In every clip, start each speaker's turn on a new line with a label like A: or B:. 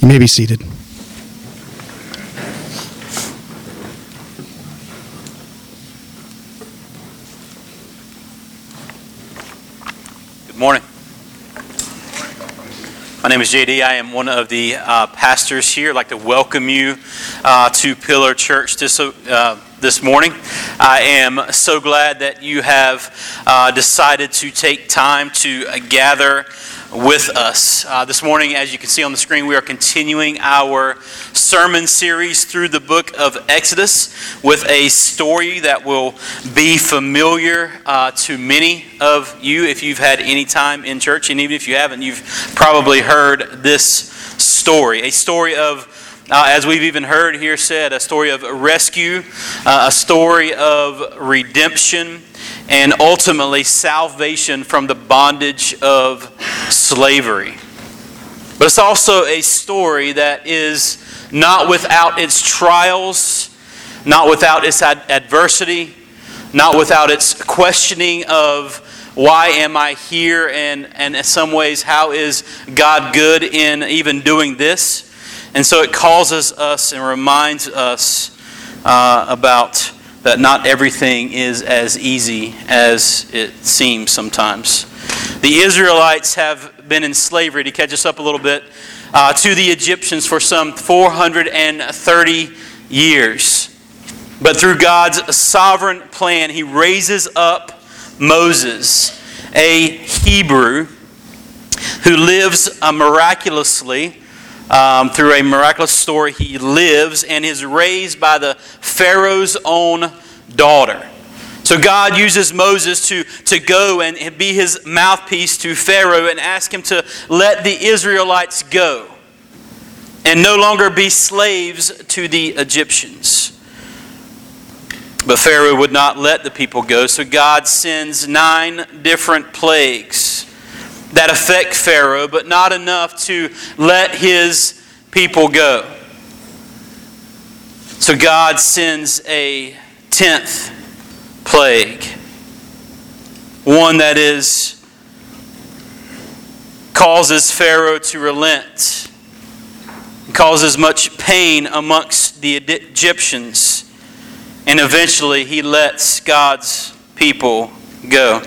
A: You may be seated.
B: Good morning. My name is JD. I am one of the uh, pastors here. I'd like to welcome you uh, to Pillar Church this, uh, this morning. I am so glad that you have uh, decided to take time to gather with us. Uh, this morning, as you can see on the screen, we are continuing our sermon series through the book of Exodus with a story that will be familiar uh, to many of you if you've had any time in church. And even if you haven't, you've probably heard this story a story of uh, as we've even heard here said, a story of rescue, uh, a story of redemption, and ultimately salvation from the bondage of slavery. But it's also a story that is not without its trials, not without its ad- adversity, not without its questioning of why am I here, and, and in some ways, how is God good in even doing this? And so it causes us and reminds us uh, about that not everything is as easy as it seems sometimes. The Israelites have been in slavery, to catch us up a little bit, uh, to the Egyptians for some 430 years. But through God's sovereign plan, He raises up Moses, a Hebrew who lives uh, miraculously um, through a miraculous story, he lives and is raised by the Pharaoh's own daughter. So God uses Moses to, to go and be his mouthpiece to Pharaoh and ask him to let the Israelites go and no longer be slaves to the Egyptians. But Pharaoh would not let the people go, so God sends nine different plagues that affect Pharaoh, but not enough to let his people go. So God sends a tenth plague, one that is causes Pharaoh to relent, causes much pain amongst the Egyptians, and eventually he lets God's people go.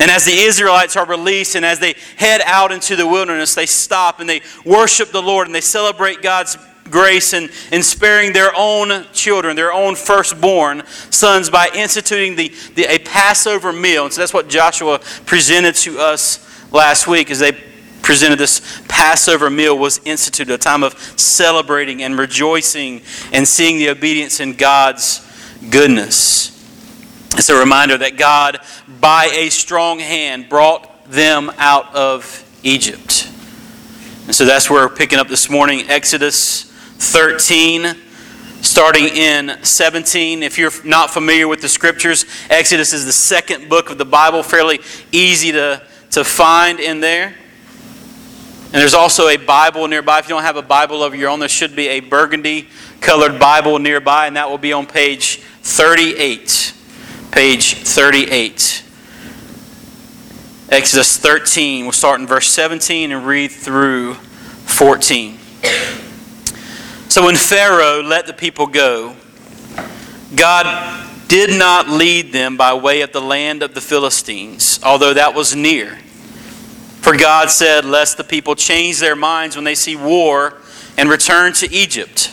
B: And as the Israelites are released and as they head out into the wilderness, they stop and they worship the Lord and they celebrate God's grace in, in sparing their own children, their own firstborn sons, by instituting the, the, a Passover meal. And so that's what Joshua presented to us last week as they presented this Passover meal was instituted, a time of celebrating and rejoicing and seeing the obedience in God's goodness. It's a reminder that God, by a strong hand, brought them out of Egypt. And so that's where we're picking up this morning Exodus 13, starting in 17. If you're not familiar with the scriptures, Exodus is the second book of the Bible, fairly easy to, to find in there. And there's also a Bible nearby. If you don't have a Bible of your own, there should be a burgundy colored Bible nearby, and that will be on page 38 page 38. Exodus 13, we'll start in verse 17 and read through 14. So when Pharaoh let the people go, God did not lead them by way of the land of the Philistines, although that was near. For God said, Lest the people change their minds when they see war and return to Egypt.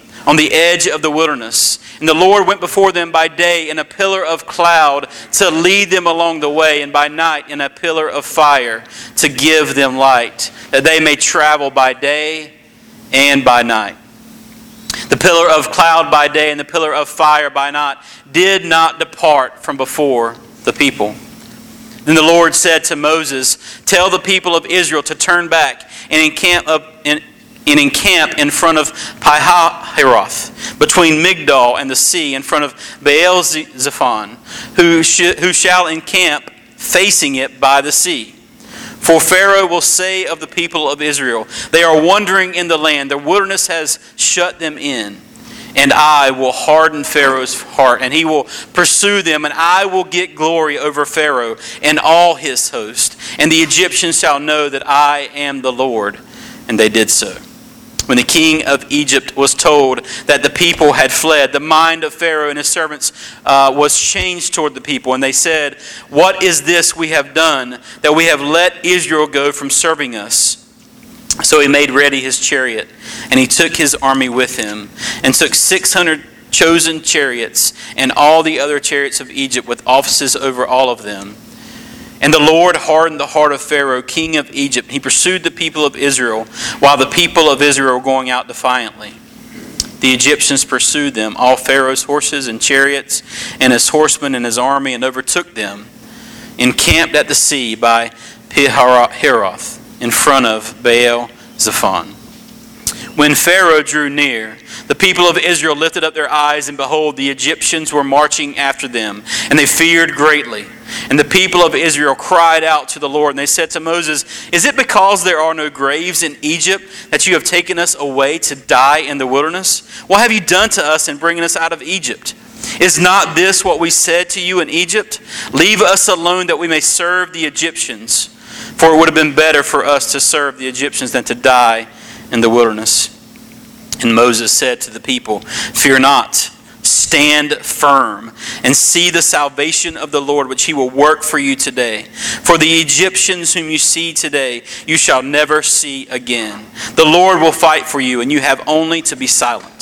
B: on the edge of the wilderness. And the Lord went before them by day in a pillar of cloud to lead them along the way, and by night in a pillar of fire to give them light, that they may travel by day and by night. The pillar of cloud by day and the pillar of fire by night did not depart from before the people. Then the Lord said to Moses, Tell the people of Israel to turn back and encamp up and encamp in front of Pihahiroth, between Migdol and the sea, in front of Baal Zephon, who, sh- who shall encamp facing it by the sea. For Pharaoh will say of the people of Israel, They are wandering in the land, the wilderness has shut them in. And I will harden Pharaoh's heart, and he will pursue them, and I will get glory over Pharaoh and all his host. And the Egyptians shall know that I am the Lord. And they did so. When the king of Egypt was told that the people had fled, the mind of Pharaoh and his servants uh, was changed toward the people. And they said, What is this we have done that we have let Israel go from serving us? So he made ready his chariot, and he took his army with him, and took 600 chosen chariots, and all the other chariots of Egypt with officers over all of them. And the Lord hardened the heart of Pharaoh, king of Egypt. He pursued the people of Israel, while the people of Israel were going out defiantly. The Egyptians pursued them, all Pharaoh's horses and chariots, and his horsemen and his army, and overtook them, encamped at the sea by Pihahiroth, in front of Baal Zephon. When Pharaoh drew near, the people of Israel lifted up their eyes, and behold, the Egyptians were marching after them, and they feared greatly. And the people of Israel cried out to the Lord, and they said to Moses, Is it because there are no graves in Egypt that you have taken us away to die in the wilderness? What have you done to us in bringing us out of Egypt? Is not this what we said to you in Egypt? Leave us alone that we may serve the Egyptians. For it would have been better for us to serve the Egyptians than to die in the wilderness. And Moses said to the people, Fear not, stand firm, and see the salvation of the Lord, which he will work for you today. For the Egyptians whom you see today, you shall never see again. The Lord will fight for you, and you have only to be silent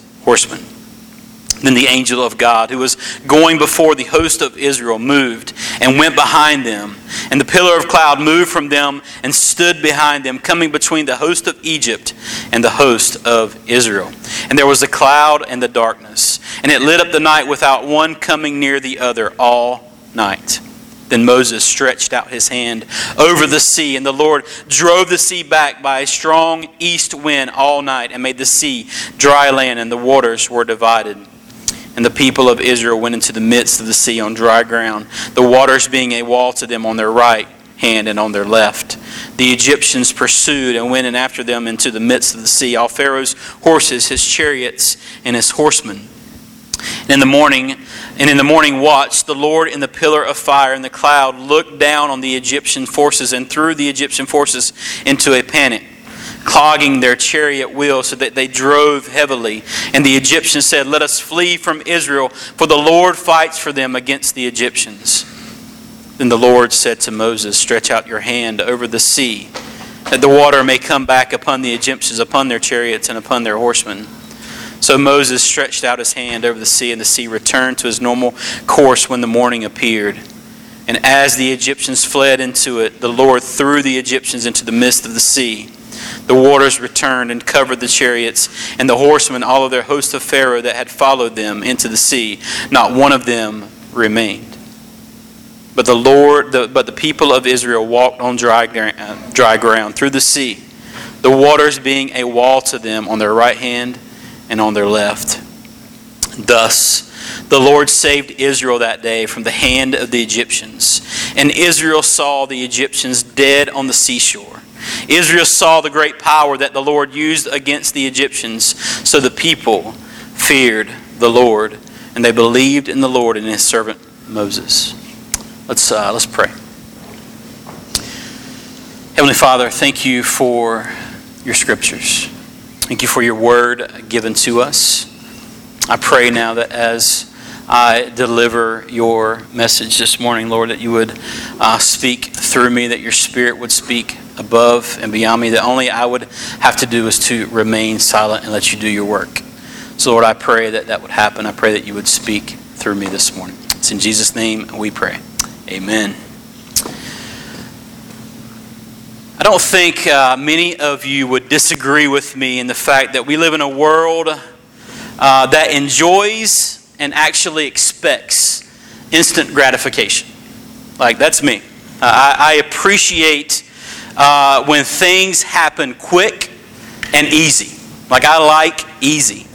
B: horsemen. Then the angel of God, who was going before the host of Israel, moved and went behind them. And the pillar of cloud moved from them and stood behind them, coming between the host of Egypt and the host of Israel. And there was a cloud and the darkness, and it lit up the night without one coming near the other all night. Then Moses stretched out his hand over the sea, and the Lord drove the sea back by a strong east wind all night and made the sea dry land, and the waters were divided. And the people of Israel went into the midst of the sea on dry ground, the waters being a wall to them on their right hand and on their left. The Egyptians pursued and went in after them into the midst of the sea, all Pharaoh's horses, his chariots, and his horsemen. And in the morning, and in the morning watch, the Lord in the pillar of fire and the cloud looked down on the Egyptian forces and threw the Egyptian forces into a panic, clogging their chariot wheels so that they drove heavily. And the Egyptians said, Let us flee from Israel, for the Lord fights for them against the Egyptians. Then the Lord said to Moses, Stretch out your hand over the sea, that the water may come back upon the Egyptians, upon their chariots, and upon their horsemen. So Moses stretched out his hand over the sea, and the sea returned to its normal course when the morning appeared. And as the Egyptians fled into it, the Lord threw the Egyptians into the midst of the sea. The waters returned and covered the chariots and the horsemen, all of their host of Pharaoh that had followed them into the sea. Not one of them remained. But the Lord, the, but the people of Israel walked on dry, uh, dry ground through the sea, the waters being a wall to them on their right hand and on their left. Thus, the Lord saved Israel that day from the hand of the Egyptians. And Israel saw the Egyptians dead on the seashore. Israel saw the great power that the Lord used against the Egyptians. So the people feared the Lord, and they believed in the Lord and his servant Moses. Let's, uh, let's pray. Heavenly Father, thank you for your scriptures. Thank you for your word given to us. I pray now that as I deliver your message this morning, Lord, that you would uh, speak through me, that your spirit would speak above and beyond me that only I would have to do is to remain silent and let you do your work. So, Lord, I pray that that would happen. I pray that you would speak through me this morning. It's in Jesus' name we pray. Amen. I don't think uh, many of you would disagree with me in the fact that we live in a world uh, that enjoys and actually expects instant gratification. Like, that's me. Uh, I, I, appreciate uh, when things happen quick and easy. Like, I like easy.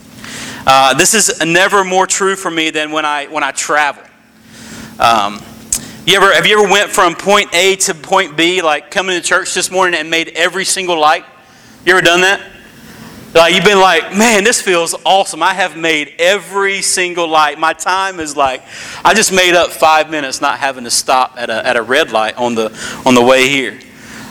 B: Uh, this is never more true for me than when I, when I travel. Um, you ever, have you ever went from point A to point B, like coming to church this morning and made every single light? You ever done that? Like you've been like, man, this feels awesome. I have made every single light. My time is like, I just made up five minutes not having to stop at a, at a red light on the on the way here.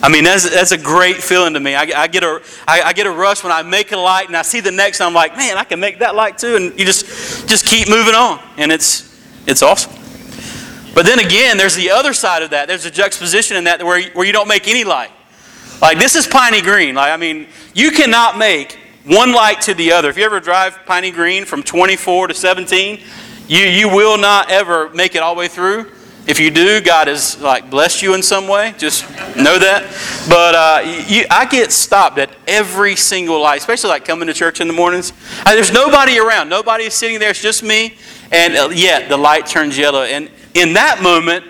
B: I mean, that's, that's a great feeling to me. I, I get a, I, I get a rush when I make a light and I see the next, and I'm like, man, I can make that light too. And you just, just keep moving on. And it's, it's awesome. But then again, there's the other side of that. There's a juxtaposition in that where, where you don't make any light. Like this is Piney Green. Like I mean, you cannot make one light to the other. If you ever drive Piney Green from 24 to 17, you, you will not ever make it all the way through. If you do, God has like blessed you in some way. Just know that. But uh, you, I get stopped at every single light, especially like coming to church in the mornings. Uh, there's nobody around. Nobody is sitting there. It's just me. And uh, yet the light turns yellow. And in that moment,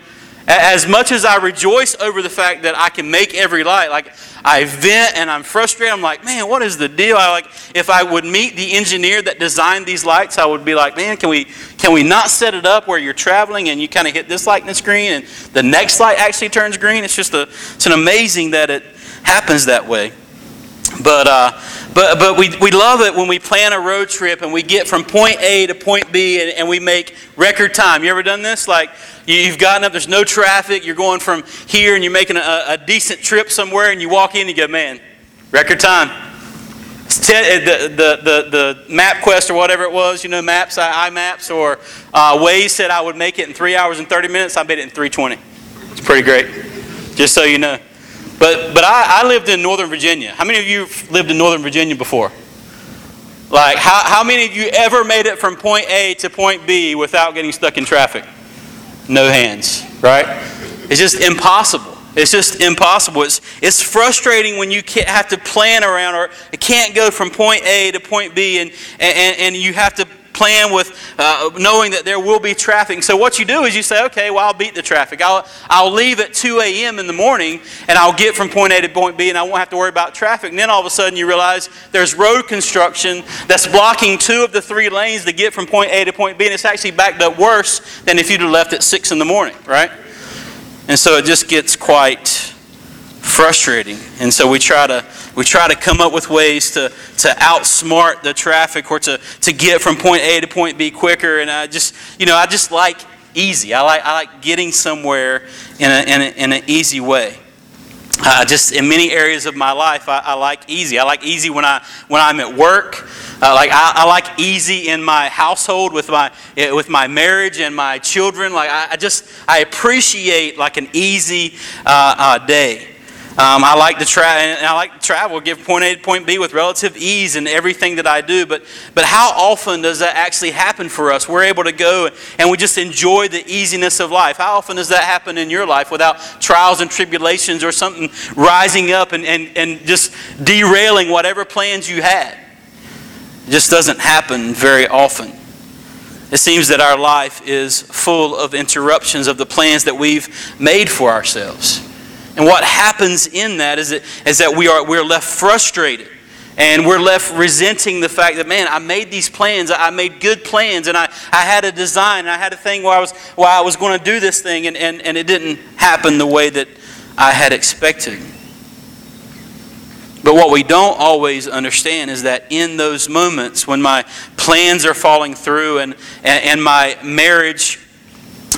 B: as much as I rejoice over the fact that I can make every light, like I vent and I'm frustrated, I'm like, man, what is the deal? I like if I would meet the engineer that designed these lights, I would be like, man, can we can we not set it up where you're traveling and you kind of hit this light in the screen and the next light actually turns green? It's just a it's an amazing that it happens that way. But uh, but, but we, we love it when we plan a road trip and we get from point A to point B and, and we make record time. You ever done this? Like you've gotten up, there's no traffic, you're going from here and you're making a, a decent trip somewhere and you walk in and you go, man, record time. Ten, the, the, the, the MapQuest or whatever it was, you know, maps, iMaps, or uh, Waze said I would make it in three hours and 30 minutes. I made it in 320. It's pretty great. Just so you know. But, but I, I lived in Northern Virginia. How many of you lived in Northern Virginia before? Like, how, how many of you ever made it from point A to point B without getting stuck in traffic? No hands, right? It's just impossible. It's just impossible. It's, it's frustrating when you can't have to plan around or can't go from point A to point B and, and, and you have to plan with uh, knowing that there will be traffic. So what you do is you say, okay, well, I'll beat the traffic. I'll, I'll leave at 2 a.m. in the morning and I'll get from point A to point B and I won't have to worry about traffic. And then all of a sudden you realize there's road construction that's blocking two of the three lanes to get from point A to point B and it's actually backed up worse than if you'd have left at 6 in the morning, right? And so it just gets quite frustrating. And so we try to we try to come up with ways to, to outsmart the traffic or to, to get from point A to point B quicker. And I just, you know, I just like easy. I like, I like getting somewhere in, a, in, a, in an easy way. Uh, just in many areas of my life, I, I, like easy. I like easy when I when I'm at work. Uh, like I, I, like easy in my household with my with my marriage and my children. Like I, I just I appreciate like an easy uh, uh day. Um, I like to travel, and I like to travel, give point A to point B with relative ease in everything that I do. But, but how often does that actually happen for us? We're able to go and we just enjoy the easiness of life. How often does that happen in your life without trials and tribulations or something rising up and, and, and just derailing whatever plans you had? It just doesn't happen very often. It seems that our life is full of interruptions of the plans that we've made for ourselves. And what happens in that is that, is that we are, we're left frustrated. And we're left resenting the fact that, man, I made these plans. I made good plans. And I, I had a design. And I had a thing where I was, where I was going to do this thing. And, and, and it didn't happen the way that I had expected. But what we don't always understand is that in those moments when my plans are falling through and, and, and my marriage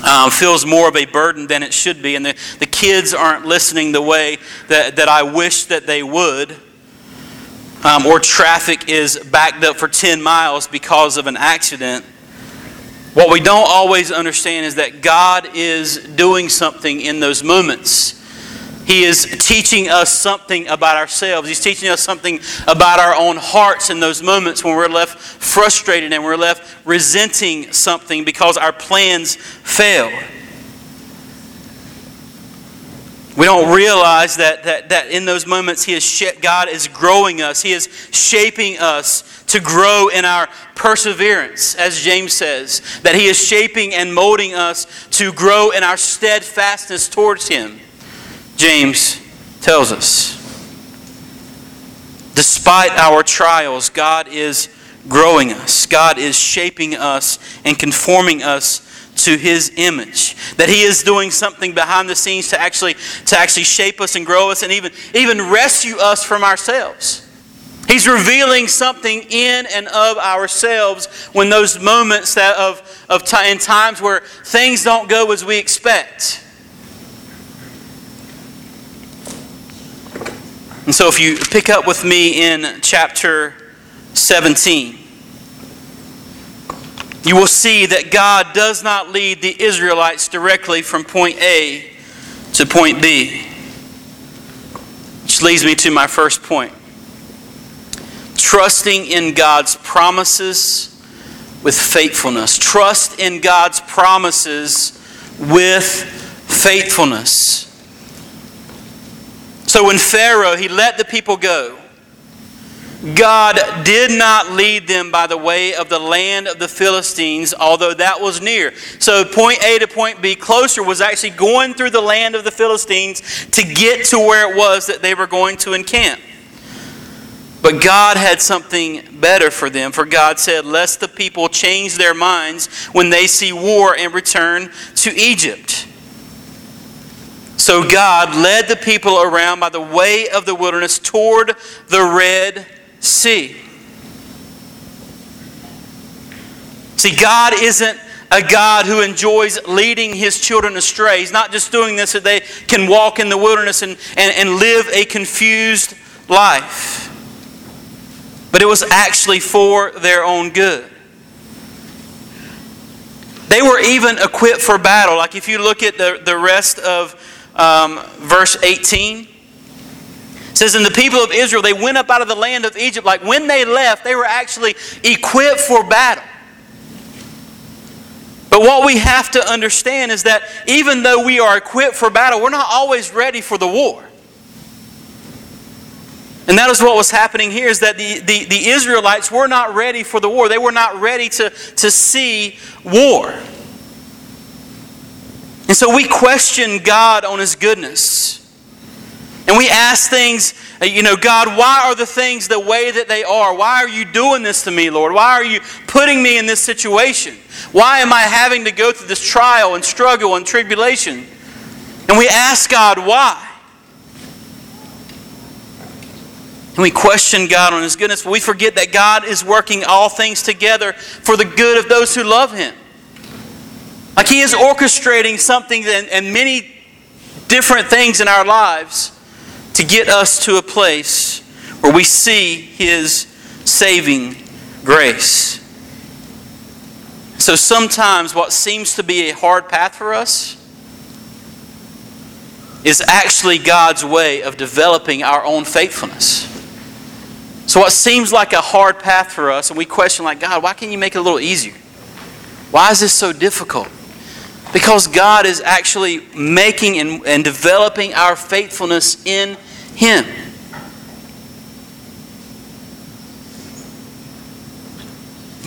B: um, feels more of a burden than it should be, and the, the kids aren't listening the way that, that I wish that they would, um, or traffic is backed up for 10 miles because of an accident, what we don't always understand is that God is doing something in those moments. He is teaching us something about ourselves. He's teaching us something about our own hearts in those moments when we're left frustrated and we're left resenting something because our plans fail. We don't realize that, that, that in those moments he is God is growing us. He is shaping us to grow in our perseverance, as James says. That he is shaping and molding us to grow in our steadfastness towards him. James tells us. Despite our trials, God is growing us. God is shaping us and conforming us to his image that he is doing something behind the scenes to actually to actually shape us and grow us and even even rescue us from ourselves he's revealing something in and of ourselves when those moments that of of time in times where things don't go as we expect And so, if you pick up with me in chapter 17, you will see that God does not lead the Israelites directly from point A to point B. Which leads me to my first point trusting in God's promises with faithfulness. Trust in God's promises with faithfulness. So when Pharaoh, he let the people go, God did not lead them by the way of the land of the Philistines, although that was near. So, point A to point B, closer, was actually going through the land of the Philistines to get to where it was that they were going to encamp. But God had something better for them, for God said, Lest the people change their minds when they see war and return to Egypt. So God led the people around by the way of the wilderness toward the Red Sea. See, God isn't a God who enjoys leading his children astray. He's not just doing this so they can walk in the wilderness and, and, and live a confused life. But it was actually for their own good. They were even equipped for battle. Like if you look at the, the rest of um, verse 18. It says, And the people of Israel, they went up out of the land of Egypt. Like when they left, they were actually equipped for battle. But what we have to understand is that even though we are equipped for battle, we're not always ready for the war. And that is what was happening here is that the, the, the Israelites were not ready for the war. They were not ready to, to see war. And so we question God on His goodness. And we ask things, uh, you know, God, why are the things the way that they are? Why are you doing this to me, Lord? Why are you putting me in this situation? Why am I having to go through this trial and struggle and tribulation? And we ask God, why? And we question God on His goodness, but we forget that God is working all things together for the good of those who love Him. Like He is orchestrating something and, many different things in our lives to get us to a place where we see His saving grace. So sometimes what seems to be a hard path for us is actually God's way of developing our own faithfulness. So what seems like a hard path for us, and we question like, God, why can't you make it a little easier? Why is this so difficult? Because God is actually making and, and developing our faithfulness in Him.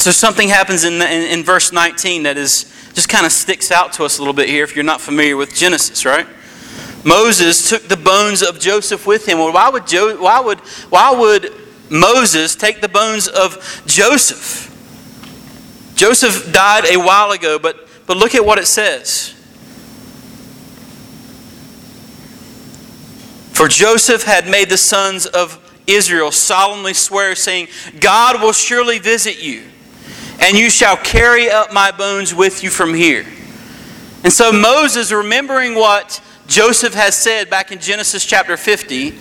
B: So something happens in, in, in verse 19 that is just kind of sticks out to us a little bit here if you're not familiar with Genesis, right? Moses took the bones of Joseph with him. Well, why would, jo- why would, why would Moses take the bones of Joseph? Joseph died a while ago, but but look at what it says. For Joseph had made the sons of Israel solemnly swear, saying, God will surely visit you, and you shall carry up my bones with you from here. And so Moses, remembering what Joseph has said back in Genesis chapter 50,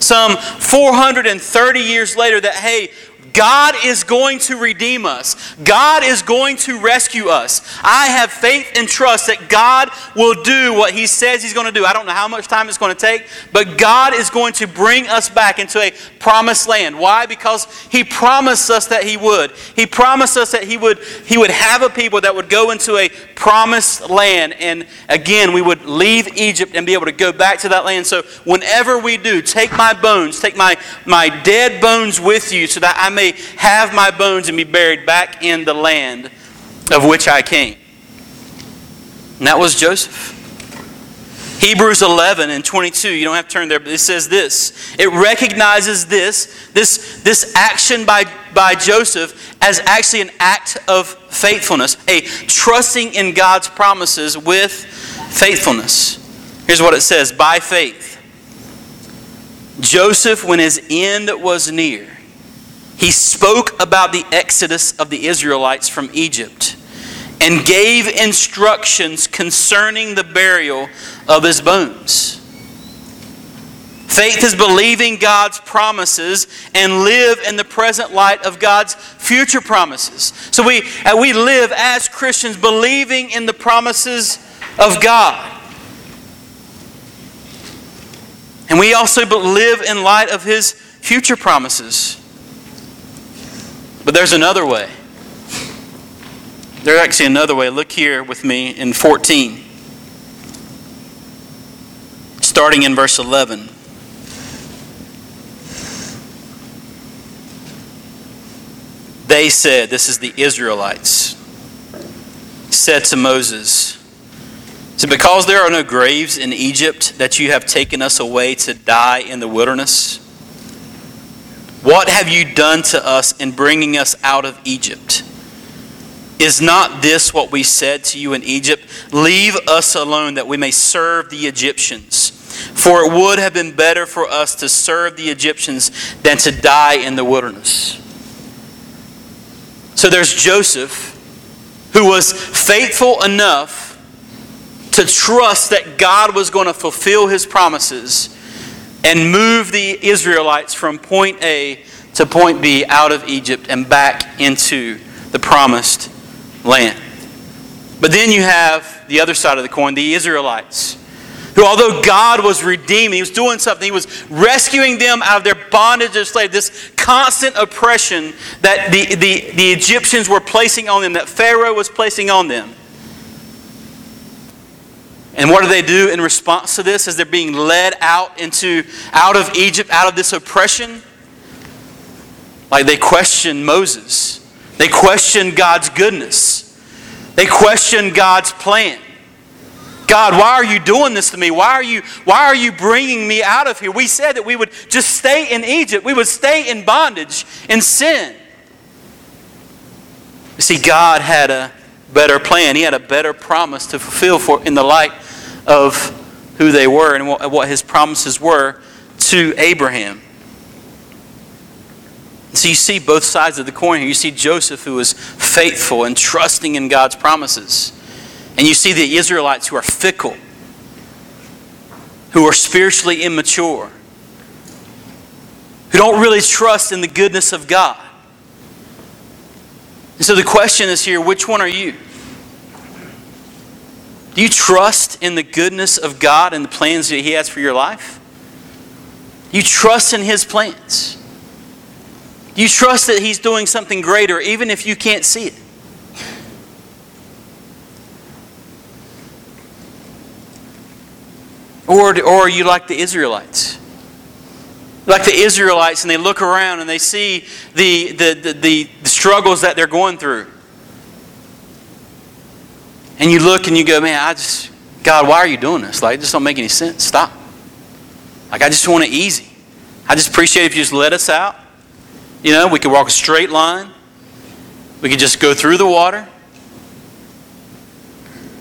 B: some 430 years later, that, hey, God is going to redeem us. God is going to rescue us. I have faith and trust that God will do what He says He's going to do. I don't know how much time it's going to take, but God is going to bring us back into a promised land. Why? Because He promised us that He would. He promised us that He would, he would have a people that would go into a promised land. And again, we would leave Egypt and be able to go back to that land. So whenever we do, take my bones, take my, my dead bones with you so that I may have my bones and be buried back in the land of which I came. And that was Joseph. Hebrews 11 and 22, you don't have to turn there, but it says this. It recognizes this, this, this action by, by Joseph as actually an act of faithfulness, a trusting in God's promises with faithfulness. Here's what it says By faith, Joseph, when his end was near, he spoke about the exodus of the Israelites from Egypt and gave instructions concerning the burial of his bones. Faith is believing God's promises and live in the present light of God's future promises. So we, uh, we live as Christians believing in the promises of God. And we also live in light of His future promises. But there's another way. There's actually another way. Look here with me in 14. Starting in verse 11. They said, This is the Israelites, said to Moses, it because there are no graves in Egypt that you have taken us away to die in the wilderness? What have you done to us in bringing us out of Egypt? Is not this what we said to you in Egypt? Leave us alone that we may serve the Egyptians. For it would have been better for us to serve the Egyptians than to die in the wilderness. So there's Joseph, who was faithful enough to trust that God was going to fulfill his promises and move the Israelites from point A to point B out of Egypt and back into the promised land. But then you have the other side of the coin, the Israelites, who, although God was redeeming, He was doing something, He was rescuing them out of their bondage of slavery, this constant oppression that the, the, the Egyptians were placing on them, that Pharaoh was placing on them. And what do they do in response to this as they're being led out into out of Egypt, out of this oppression? Like they question Moses. They question God's goodness. They question God's plan. God, why are you doing this to me? Why are you why are you bringing me out of here? We said that we would just stay in Egypt. We would stay in bondage in sin. You see God had a better plan. He had a better promise to fulfill for in the light of who they were and what his promises were to Abraham. So you see both sides of the coin here. You see Joseph, who was faithful and trusting in God's promises. And you see the Israelites who are fickle, who are spiritually immature, who don't really trust in the goodness of God. And so the question is here which one are you? Do you trust in the goodness of God and the plans that He has for your life? You trust in His plans? You trust that He's doing something greater even if you can't see it? Or, or are you like the Israelites? Like the Israelites, and they look around and they see the, the, the, the, struggles that they're going through. And you look and you go, man, I just, God, why are you doing this? Like, it just don't make any sense. Stop. Like, I just want it easy. I just appreciate if you just let us out. You know, we could walk a straight line. We could just go through the water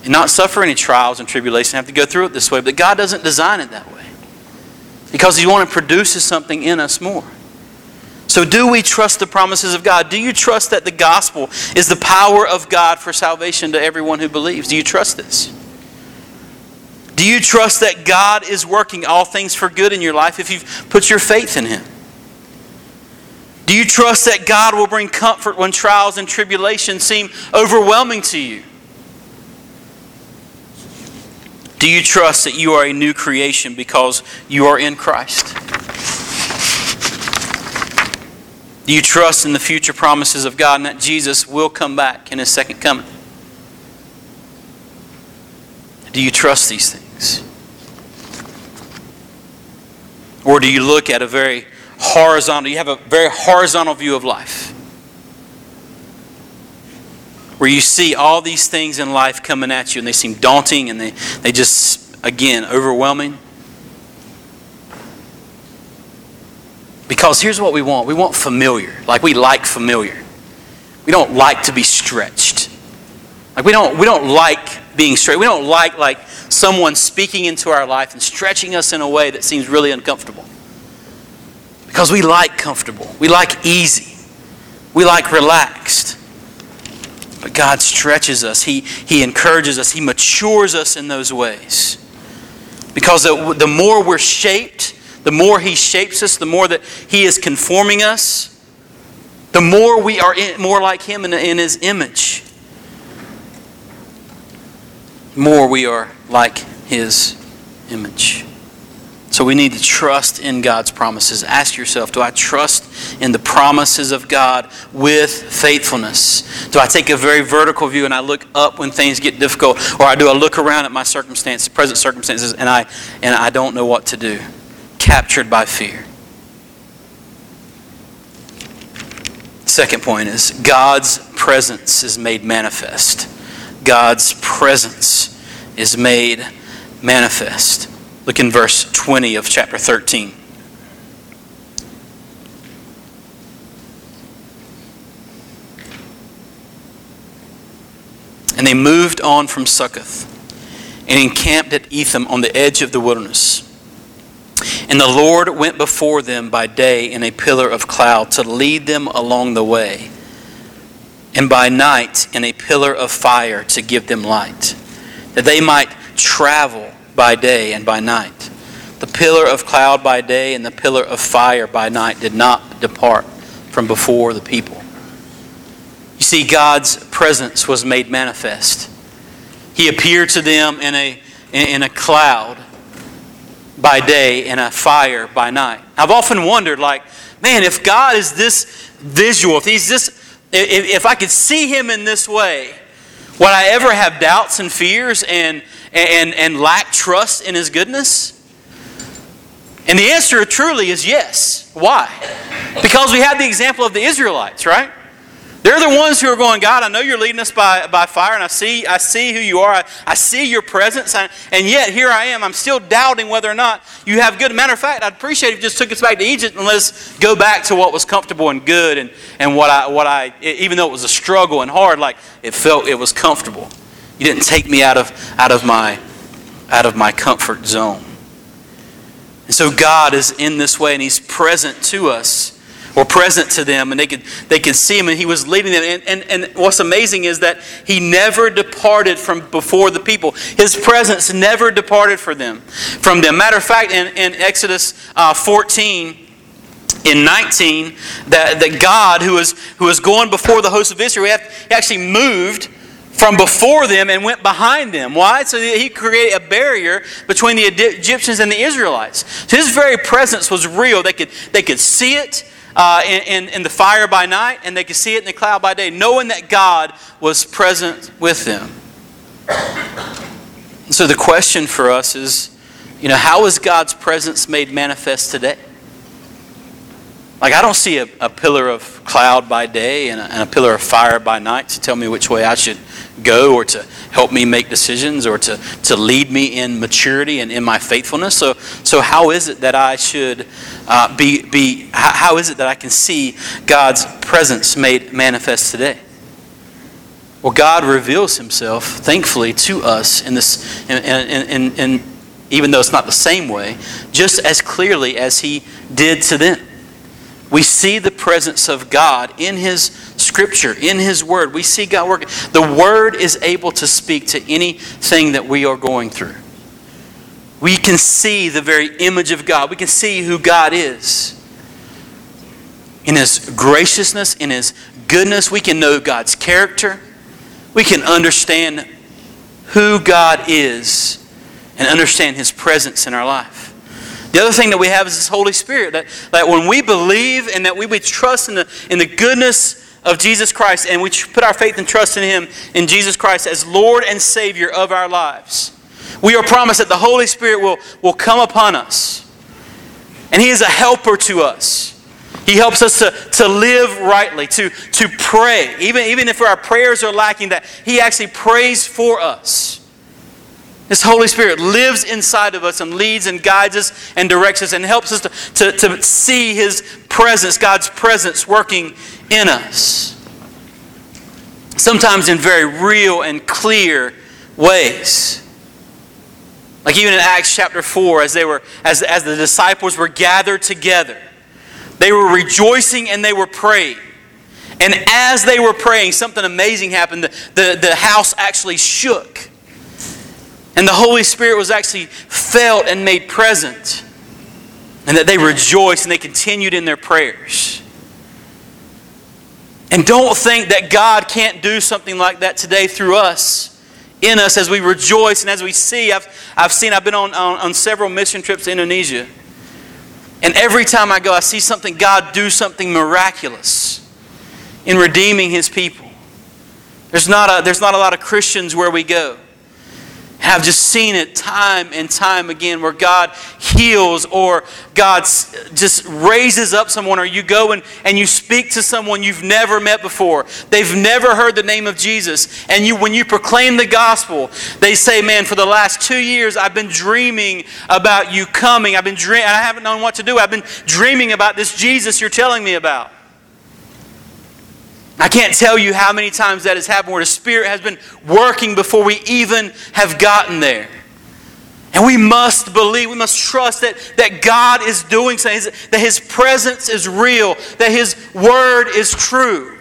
B: and not suffer any trials and tribulation, have to go through it this way. But God doesn't design it that way because He wants to produce something in us more. So, do we trust the promises of God? Do you trust that the gospel is the power of God for salvation to everyone who believes? Do you trust this? Do you trust that God is working all things for good in your life if you've put your faith in Him? Do you trust that God will bring comfort when trials and tribulations seem overwhelming to you? Do you trust that you are a new creation because you are in Christ? Do you trust in the future promises of God and that Jesus will come back in his second coming? Do you trust these things? Or do you look at a very horizontal, you have a very horizontal view of life? Where you see all these things in life coming at you and they seem daunting and they, they just, again, overwhelming. Because here's what we want we want familiar. Like we like familiar. We don't like to be stretched. Like we don't, we don't like being straight. We don't like like someone speaking into our life and stretching us in a way that seems really uncomfortable. Because we like comfortable. We like easy. We like relaxed. But God stretches us. He, he encourages us. He matures us in those ways. Because the, the more we're shaped, the more He shapes us, the more that He is conforming us, the more we are in, more like Him in, in His image more we are like His image. So we need to trust in God's promises. Ask yourself do I trust in the promises of God with faithfulness? Do I take a very vertical view and I look up when things get difficult? Or do I look around at my circumstances, present circumstances, and I, and I don't know what to do? Captured by fear. Second point is God's presence is made manifest. God's presence is made manifest. Look in verse 20 of chapter 13. And they moved on from Succoth and encamped at Etham on the edge of the wilderness. And the Lord went before them by day in a pillar of cloud to lead them along the way and by night in a pillar of fire to give them light, that they might travel by day and by night. The pillar of cloud by day and the pillar of fire by night did not depart from before the people. You see, God's presence was made manifest. He appeared to them in a, in a cloud by day and a fire by night. I've often wondered, like, man, if God is this visual, if He's this if, if I could see him in this way, would I ever have doubts and fears and, and, and lack trust in his goodness? And the answer truly is yes. Why? Because we have the example of the Israelites, right? They're the ones who are going, God, I know you're leading us by, by fire, and I see, I see who you are. I, I see your presence, and, and yet here I am. I'm still doubting whether or not you have good. Matter of fact, I'd appreciate if you just took us back to Egypt and let us go back to what was comfortable and good, and, and what I, what I, even though it was a struggle and hard, like it felt it was comfortable. You didn't take me out of, out of, my, out of my comfort zone. And so God is in this way, and He's present to us or present to them and they could, they could see him and he was leading them. And, and, and what's amazing is that he never departed from before the people. His presence never departed for them, from them. Matter of fact, in, in Exodus uh, 14, in 19, that, that God, who was, who was going before the host of Israel, he actually moved from before them and went behind them. Why? So that he created a barrier between the Egyptians and the Israelites. So his very presence was real. They could, they could see it, uh, in, in the fire by night, and they could see it in the cloud by day, knowing that God was present with them. so the question for us is, you know, how is God's presence made manifest today? Like, I don't see a, a pillar of cloud by day and a, and a pillar of fire by night to tell me which way I should go or to help me make decisions or to, to lead me in maturity and in my faithfulness. So, so how is it that I should uh, be, be how, how is it that I can see God's presence made manifest today? Well, God reveals himself, thankfully, to us in this, in, in, in, in even though it's not the same way, just as clearly as he did to them. We see the presence of God in His Scripture, in His Word. We see God working. The Word is able to speak to anything that we are going through. We can see the very image of God, we can see who God is. in His graciousness, in His goodness. We can know God's character. We can understand who God is and understand His presence in our life. The other thing that we have is this Holy Spirit. That, that when we believe and that we would trust in the, in the goodness of Jesus Christ and we put our faith and trust in Him, in Jesus Christ, as Lord and Savior of our lives, we are promised that the Holy Spirit will, will come upon us. And He is a helper to us. He helps us to, to live rightly, to, to pray. Even, even if our prayers are lacking, that He actually prays for us. This Holy Spirit lives inside of us and leads and guides us and directs us and helps us to, to, to see His presence, God's presence working in us. Sometimes in very real and clear ways. Like even in Acts chapter 4, as, they were, as, as the disciples were gathered together, they were rejoicing and they were praying. And as they were praying, something amazing happened. The, the, the house actually shook. And the Holy Spirit was actually felt and made present. And that they rejoiced and they continued in their prayers. And don't think that God can't do something like that today through us, in us, as we rejoice and as we see. I've, I've seen, I've been on, on, on several mission trips to Indonesia. And every time I go, I see something, God do something miraculous in redeeming His people. There's not a, there's not a lot of Christians where we go have just seen it time and time again where God heals or God just raises up someone, or you go and, and you speak to someone you've never met before. They've never heard the name of Jesus. And you, when you proclaim the gospel, they say, Man, for the last two years, I've been dreaming about you coming. I've been dreaming, I haven't known what to do. I've been dreaming about this Jesus you're telling me about. I can't tell you how many times that has happened where the Spirit has been working before we even have gotten there. And we must believe, we must trust that, that God is doing something, that His presence is real, that His Word is true.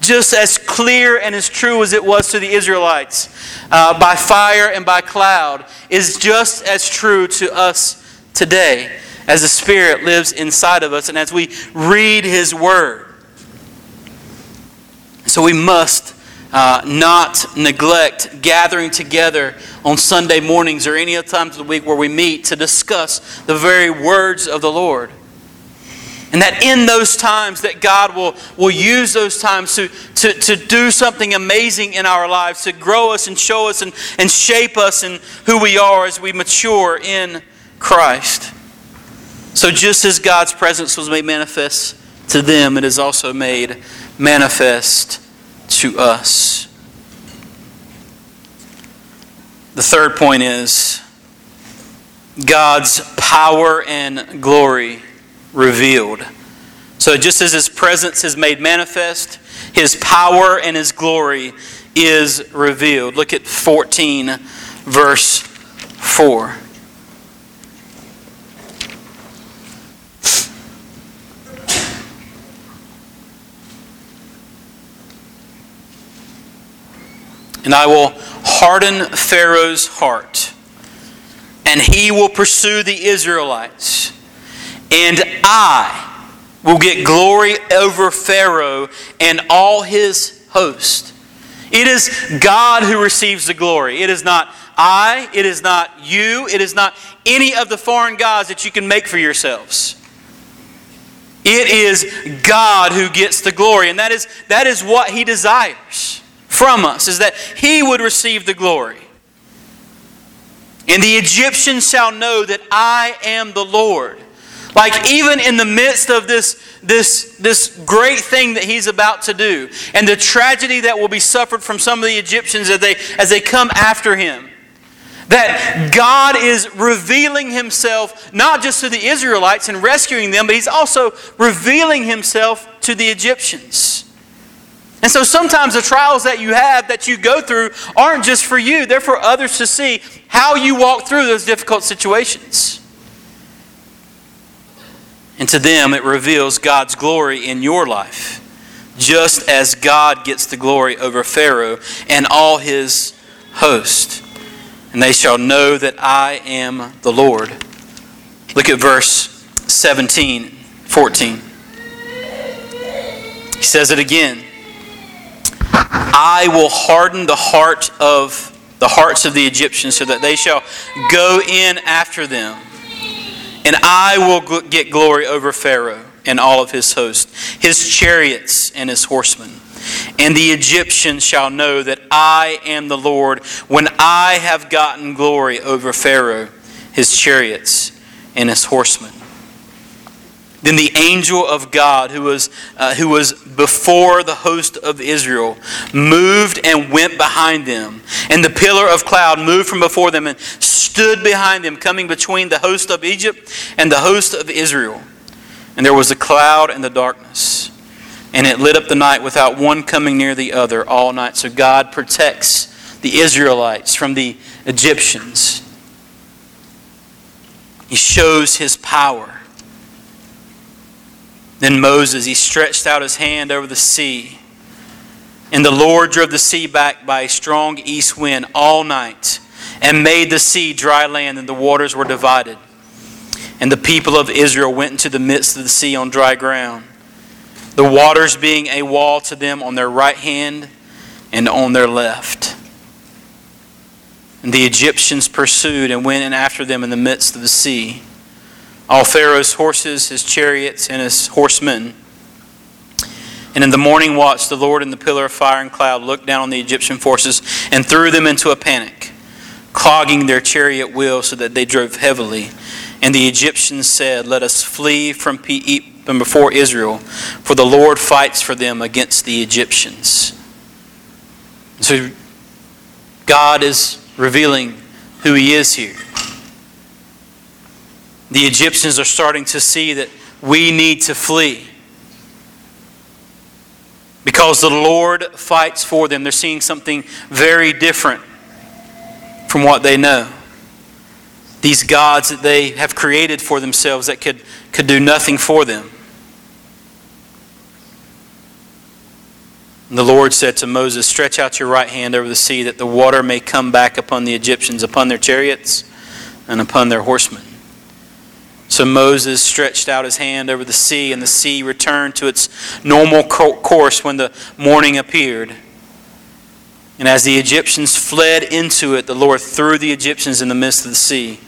B: Just as clear and as true as it was to the Israelites uh, by fire and by cloud, is just as true to us today as the Spirit lives inside of us and as we read His Word. So we must uh, not neglect gathering together on Sunday mornings or any other times of the week where we meet to discuss the very words of the Lord. And that in those times that God will, will use those times to, to, to do something amazing in our lives, to grow us and show us and, and shape us in who we are as we mature in Christ. So just as God's presence was made manifest to them, it is also made manifest to us. The third point is God's power and glory revealed. So, just as His presence is made manifest, His power and His glory is revealed. Look at 14, verse 4. And I will harden Pharaoh's heart, and he will pursue the Israelites, and I will get glory over Pharaoh and all his host. It is God who receives the glory. It is not I, it is not you, it is not any of the foreign gods that you can make for yourselves. It is God who gets the glory, and that is, that is what He desires from us, is that he would receive the glory. And the Egyptians shall know that I am the Lord. Like even in the midst of this, this, this great thing that he's about to do, and the tragedy that will be suffered from some of the Egyptians as they, as they come after him, that God is revealing himself not just to the Israelites and rescuing them, but he's also revealing himself to the Egyptians. And so sometimes the trials that you have, that you go through, aren't just for you, they're for others to see how you walk through those difficult situations. And to them, it reveals God's glory in your life, just as God gets the glory over Pharaoh and all his host. And they shall know that I am the Lord. Look at verse 17, 14. He says it again. I will harden the heart of the hearts of the Egyptians so that they shall go in after them. And I will get glory over Pharaoh and all of his host, his chariots and his horsemen. And the Egyptians shall know that I am the Lord when I have gotten glory over Pharaoh, his chariots, and his horsemen. Then the angel of God, who was, uh, who was before the host of Israel, moved and went behind them. And the pillar of cloud moved from before them and stood behind them, coming between the host of Egypt and the host of Israel. And there was a cloud and the darkness. And it lit up the night without one coming near the other all night. So God protects the Israelites from the Egyptians. He shows his power. Then Moses, he stretched out his hand over the sea. And the Lord drove the sea back by a strong east wind all night and made the sea dry land, and the waters were divided. And the people of Israel went into the midst of the sea on dry ground, the waters being a wall to them on their right hand and on their left. And the Egyptians pursued and went in after them in the midst of the sea all Pharaoh's horses, his chariots, and his horsemen. And in the morning watch, the Lord in the pillar of fire and cloud looked down on the Egyptian forces and threw them into a panic, clogging their chariot wheels so that they drove heavily. And the Egyptians said, Let us flee from before Israel, for the Lord fights for them against the Egyptians. So God is revealing who He is here the Egyptians are starting to see that we need to flee. Because the Lord fights for them. They're seeing something very different from what they know. These gods that they have created for themselves that could, could do nothing for them. And the Lord said to Moses, Stretch out your right hand over the sea, that the water may come back upon the Egyptians, upon their chariots, and upon their horsemen. So Moses stretched out his hand over the sea, and the sea returned to its normal course when the morning appeared. And as the Egyptians fled into it, the Lord threw the Egyptians in the midst of the sea.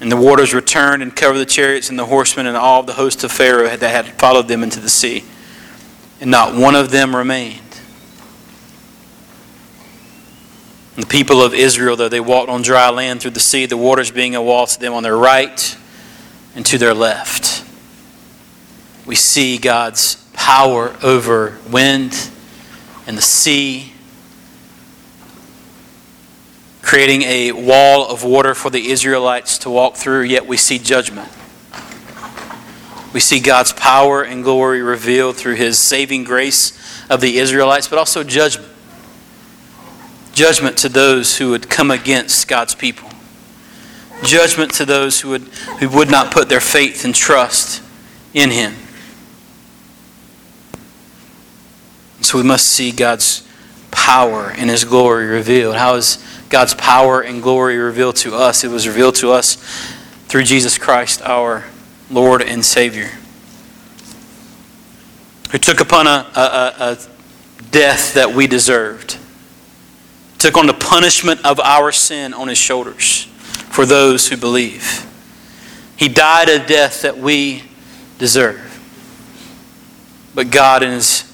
B: And the waters returned and covered the chariots and the horsemen and all the host of Pharaoh that had followed them into the sea. And not one of them remained. And the people of Israel, though they walked on dry land through the sea, the waters being a wall to them on their right and to their left. We see God's power over wind and the sea, creating a wall of water for the Israelites to walk through, yet we see judgment. We see God's power and glory revealed through his saving grace of the Israelites, but also judgment. Judgment to those who would come against God's people judgment to those who would, who would not put their faith and trust in Him. So we must see God's power and His glory revealed. How is God's power and glory revealed to us? It was revealed to us through Jesus Christ, our Lord and Savior, who took upon a, a, a death that we deserved, took on the punishment of our sin on His shoulders for those who believe. He died a death that we deserve. But God, in His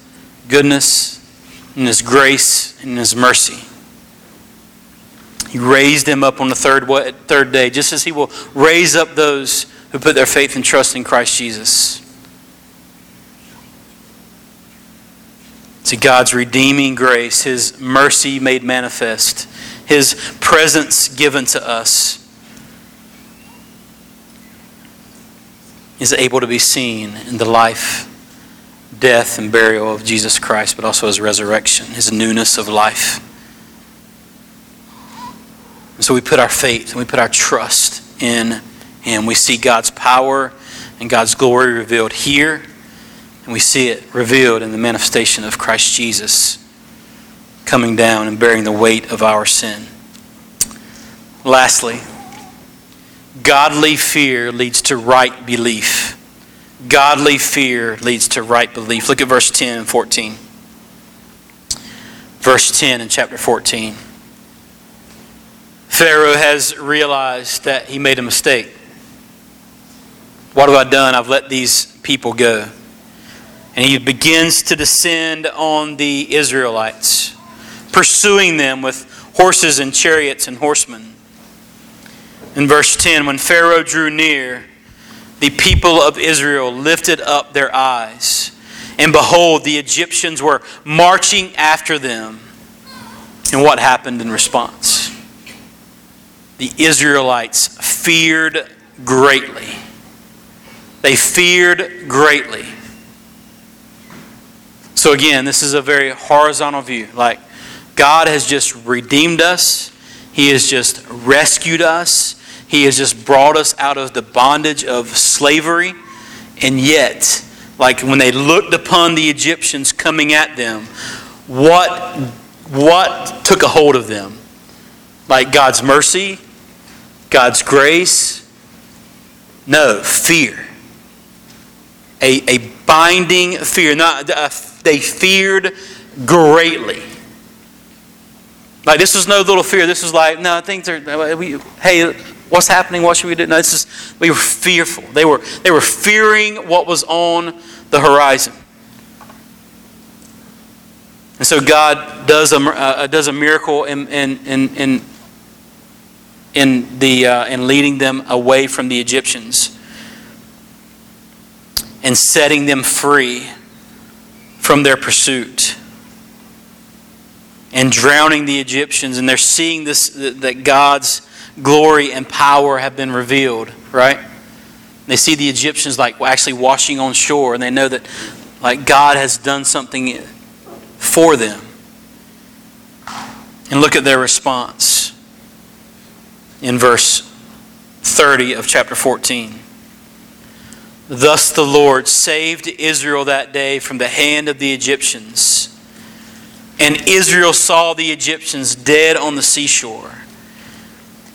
B: goodness, in His grace, in His mercy, He raised Him up on the third, third day, just as He will raise up those who put their faith and trust in Christ Jesus. To God's redeeming grace, His mercy made manifest, His presence given to us is able to be seen in the life, death, and burial of Jesus Christ, but also his resurrection, his newness of life. And so we put our faith and we put our trust in him. We see God's power and God's glory revealed here, and we see it revealed in the manifestation of Christ Jesus coming down and bearing the weight of our sin. Lastly, Godly fear leads to right belief. Godly fear leads to right belief. Look at verse 10 and 14. Verse 10 in chapter 14. Pharaoh has realized that he made a mistake. What have I done? I've let these people go. And he begins to descend on the Israelites, pursuing them with horses and chariots and horsemen. In verse 10, when Pharaoh drew near, the people of Israel lifted up their eyes, and behold, the Egyptians were marching after them. And what happened in response? The Israelites feared greatly. They feared greatly. So, again, this is a very horizontal view. Like, God has just redeemed us, He has just rescued us, He has just brought us out of the bondage of slavery. And yet, like when they looked upon the Egyptians coming at them, what, what took a hold of them? Like God's mercy, God's grace? No, fear. A, a binding fear. Not, uh, they feared greatly. Like this was no little fear. This was like, no, things are. We, hey, what's happening? What should we do? No, this is. We were fearful. They were. They were fearing what was on the horizon. And so God does a uh, does a miracle in in in in, in the uh, in leading them away from the Egyptians and setting them free from their pursuit and drowning the Egyptians. And they're seeing this that God's glory and power have been revealed, right? They see the Egyptians like actually washing on shore, and they know that like God has done something for them. And look at their response in verse 30 of chapter 14. Thus the Lord saved Israel that day from the hand of the Egyptians. And Israel saw the Egyptians dead on the seashore.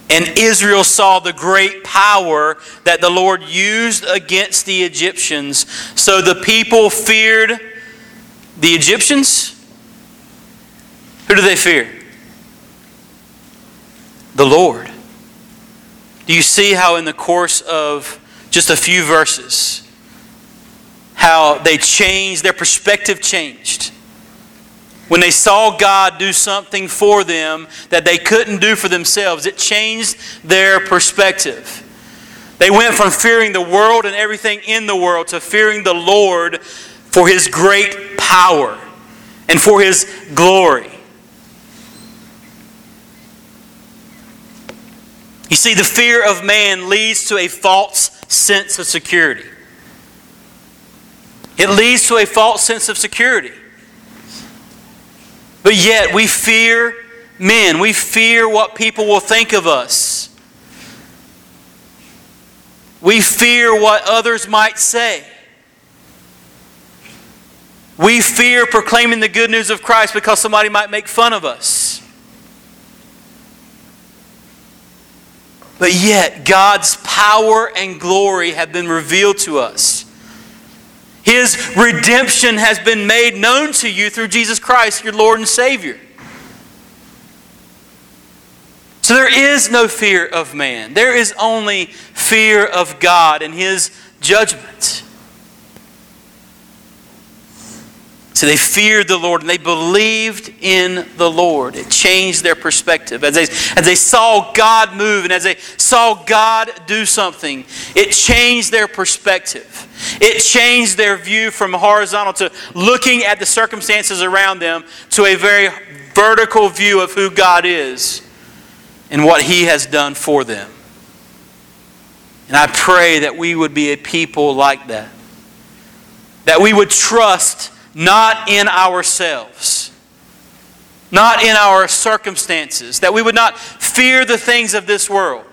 B: And Israel saw the great power that the Lord used against the Egyptians. So the people feared the Egyptians. Who do they fear? The Lord. Do you see how, in the course of just a few verses, how they changed, their perspective changed. When they saw God do something for them that they couldn't do for themselves, it changed their perspective. They went from fearing the world and everything in the world to fearing the Lord for his great power and for his glory. You see, the fear of man leads to a false sense of security. It leads to a false sense of security. But yet, we fear men. We fear what people will think of us. We fear what others might say. We fear proclaiming the good news of Christ because somebody might make fun of us. But yet, God's power and glory have been revealed to us. His redemption has been made known to you through Jesus Christ, your Lord and Savior. So there is no fear of man. There is only fear of God and His judgment. So they feared the Lord and they believed in the Lord. It changed their perspective. As they, as they saw God move and as they saw God do something, it changed their perspective. It changed their view from horizontal to looking at the circumstances around them to a very vertical view of who God is and what He has done for them. And I pray that we would be a people like that. That we would trust not in ourselves, not in our circumstances, that we would not fear the things of this world,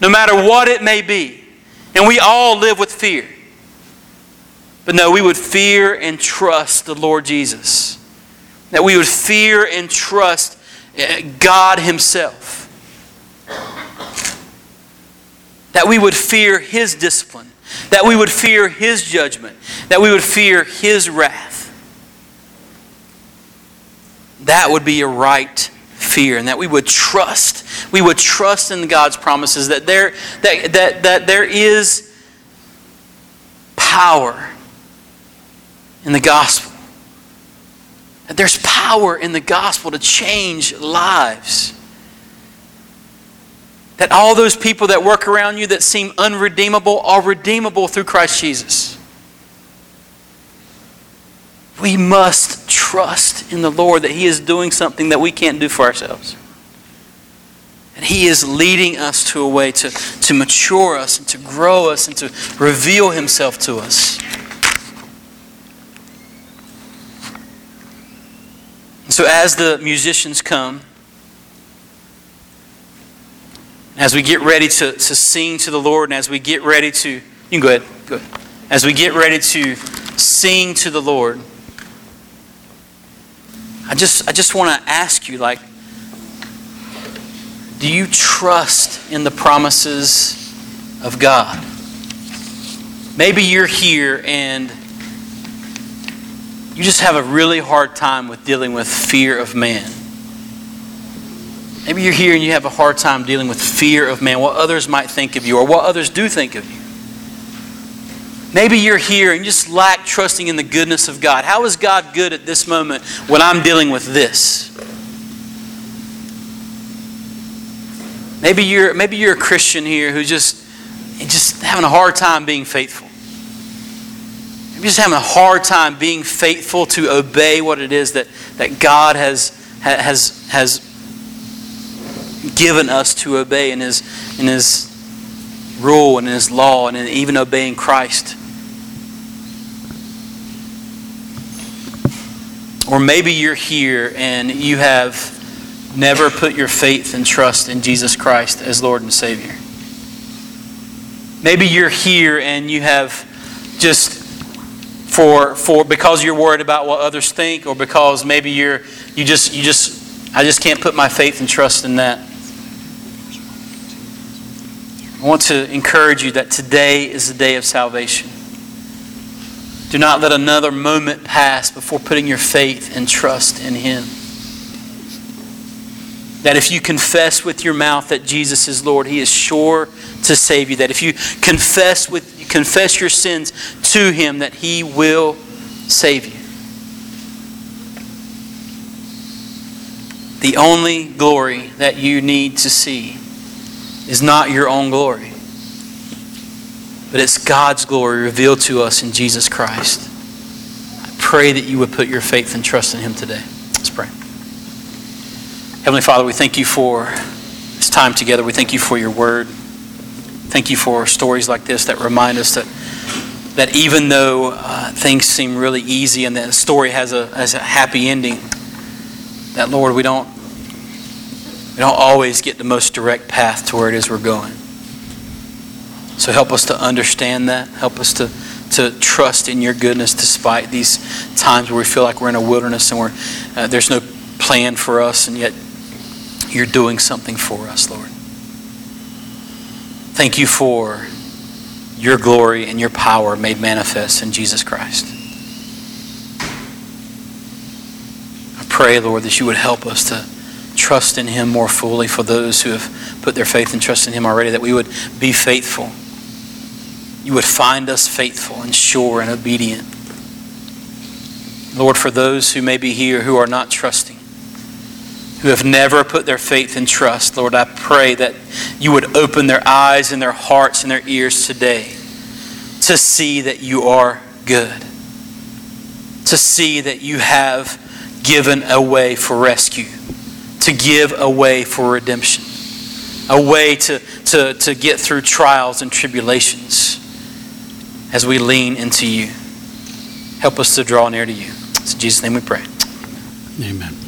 B: no matter what it may be. And we all live with fear. But no, we would fear and trust the Lord Jesus. That we would fear and trust eh, God Himself. That we would fear His discipline that we would fear His judgment, that we would fear His wrath. That would be a right fear, and that we would trust. We would trust in God's promises that there, that, that, that there is power in the gospel. That there's power in the gospel to change lives. That all those people that work around you that seem unredeemable are redeemable through Christ Jesus. We must trust in the Lord that He is doing something that we can't do for ourselves. And He is leading us to a way to, to mature us and to grow us and to reveal Himself to us. so, as the musicians come, as we get ready to, to sing to the Lord, and as we get ready to, you can go ahead, go ahead. As we get ready to sing to the Lord, I just, I just want to ask you, like, do you trust in the promises of God? Maybe you're here and you just have a really hard time with dealing with fear of man. Maybe you're here and you have a hard time dealing with fear of man, what others might think of you or what others do think of you. Maybe you're here and you just lack trusting in the goodness of God. How is God good at this moment when I'm dealing with this? Maybe you're, maybe you're a Christian here who's just, just having a hard time being faithful. Maybe you're just having a hard time being faithful to obey what it is that, that God has, has, has given us to obey in His, in His rule and in His law and in even obeying Christ. Or maybe you're here and you have never put your faith and trust in Jesus Christ as Lord and Savior. Maybe you're here and you have just for for because you're worried about what others think or because maybe you're you just you just I just can't put my faith and trust in that. I want to encourage you that today is the day of salvation. Do not let another moment pass before putting your faith and trust in Him. That if you confess with your mouth that Jesus is Lord, He is sure to save you. That if you confess with confess your sins to Him, that He will save you. The only glory that you need to see is not your own glory but it's God's glory revealed to us in Jesus Christ. I pray that you would put your faith and trust in Him today. Let's pray. Heavenly Father, we thank you for this time together. We thank you for your word. Thank you for stories like this that remind us that, that even though uh, things seem really easy and the story has a, has a happy ending, that, Lord, we don't, we don't always get the most direct path to where it is we're going. So help us to understand that. Help us to, to trust in your goodness despite these times where we feel like we're in a wilderness and we're, uh, there's no plan for us, and yet you're doing something for us, Lord. Thank you for your glory and your power made manifest in Jesus Christ. I pray, Lord, that you would help us to trust in Him more fully for those who have put their faith and trust in Him already, that we would be faithful you would find us faithful and sure and obedient. Lord, for those who may be here who are not trusting, who have never put their faith and trust, Lord, I pray that you would open their eyes and their hearts and their ears today to see that you are good, to see that you have given a way for rescue, to give a way for redemption, a way to, to, to get through trials and tribulations as we lean into you. Help us to draw near to you. It's in Jesus' name we pray.
A: Amen.